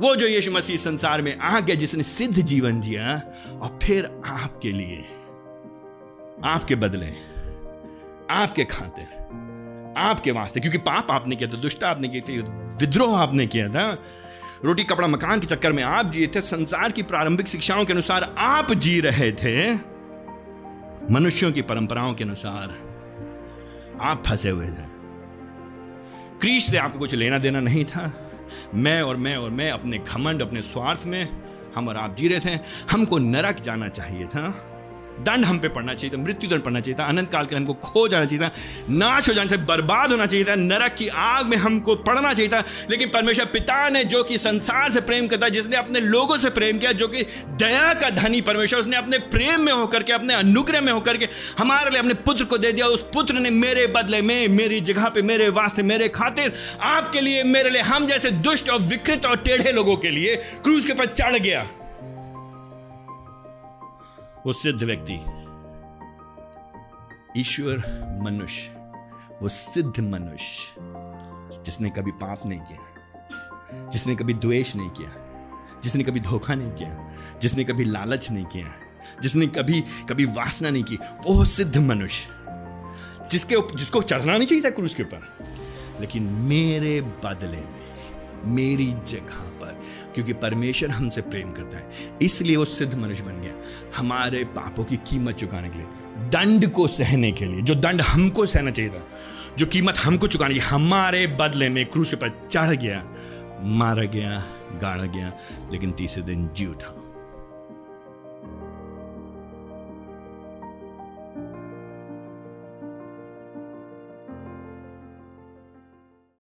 वो जो यीशु मसीह संसार में आ गया जिसने सिद्ध जीवन जिया और फिर आपके लिए, आपके बदले, आपके खातिर, आपके वास्ते, क्योंकि पाप आपने किया था, दुष्ट आपने किया था, विद्रोह आपने किया था, रोटी, कपड़ा, मकान के चक्कर में आप जिए थे, संसार की प्रारंभिक शिक्षाओं के अनुसार आप जी रहे थे, मनुष्यों की परंपराओं के अनुसार आप फंसे हुए थे। क्रीश से आपको कुछ लेना देना नहीं था। मैं और मैं और मैं अपने घमंड, अपने स्वार्थ में हम और आप जी रहे थे। हमको नरक जाना चाहिए था। दंड हम पे पड़ना चाहिए था मृत्यु दंड पड़ना चाहिए था, अनंत काल के हमको खो जाना चाहिए था, नाश हो जाना चाहिए बर्बाद होना चाहिए था, नरक की आग में हमको पड़ना चाहिए था। लेकिन परमेश्वर पिता ने जो कि संसार से प्रेम करता, जिसने अपने लोगों से प्रेम किया, जो कि दया का धनी परमेश्वर, उसने अपने प्रेम में होकर के, अपने अनुग्रह में होकर के हमारे लिए अपने पुत्र को दे दिया। उस पुत्र ने मेरे बदले में, मेरी जगह पे, मेरे वास्ते, मेरे खातिर आपके लिए, मेरे लिए, हम जैसे दुष्ट और विकृत और टेढ़े लोगों के लिए क्रूज के ऊपर चढ़ गया। वो सिद्ध व्यक्ति। ईश्वर मनुष्य, वो सिद्ध मनुष्य, जिसने कभी पाप नहीं किया, जिसने कभी द्वेष नहीं किया, जिसने कभी धोखा नहीं किया, जिसने कभी लालच नहीं किया, जिसने कभी कभी वासना नहीं की, वो सिद्ध मनुष्य, जिसके जिसको चढ़ना नहीं चाहिए था क्रूज के ऊपर, लेकिन मेरे बदले में मेरी जगह पर, क्योंकि परमेश्वर हमसे प्रेम करता है। इसलिए वो सिद्ध मनुष्य बन गया। हमारे पापों की कीमत चुकाने के लिए, दंड को सहने के लिए, जो दंड हमको सहना चाहिए था, जो कीमत हमको चुकानी, हमारे बदले में क्रूस पर चढ़ गया, मारा गया, गाड़ा गया, लेकिन तीसरे दिन जी उठा